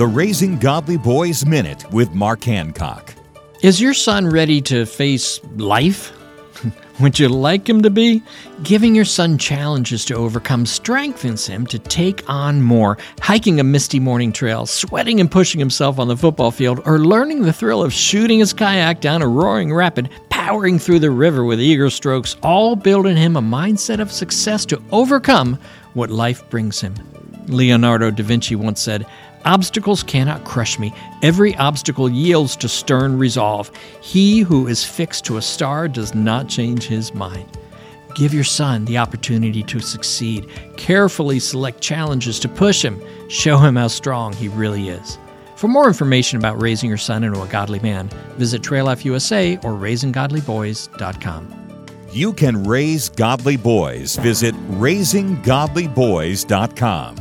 the Raising Godly Boys Minute with Mark Hancock. Is your son ready to face life? Would you like him to be? Giving your son challenges to overcome strengthens him to take on more. Hiking a misty morning trail, sweating and pushing himself on the football field, or learning the thrill of shooting his kayak down a roaring rapid, powering through the river with eager strokes, all build in him a mindset of success to overcome what life brings him. Leonardo da Vinci once said, Obstacles cannot crush me. Every obstacle yields to stern resolve. He who is fixed to a star does not change his mind. Give your son the opportunity to succeed. Carefully select challenges to push him. Show him how strong he really is. For more information about raising your son into a godly man, visit Trail Life USA or raisinggodlyboys.com. You can raise godly boys. Visit raisinggodlyboys.com.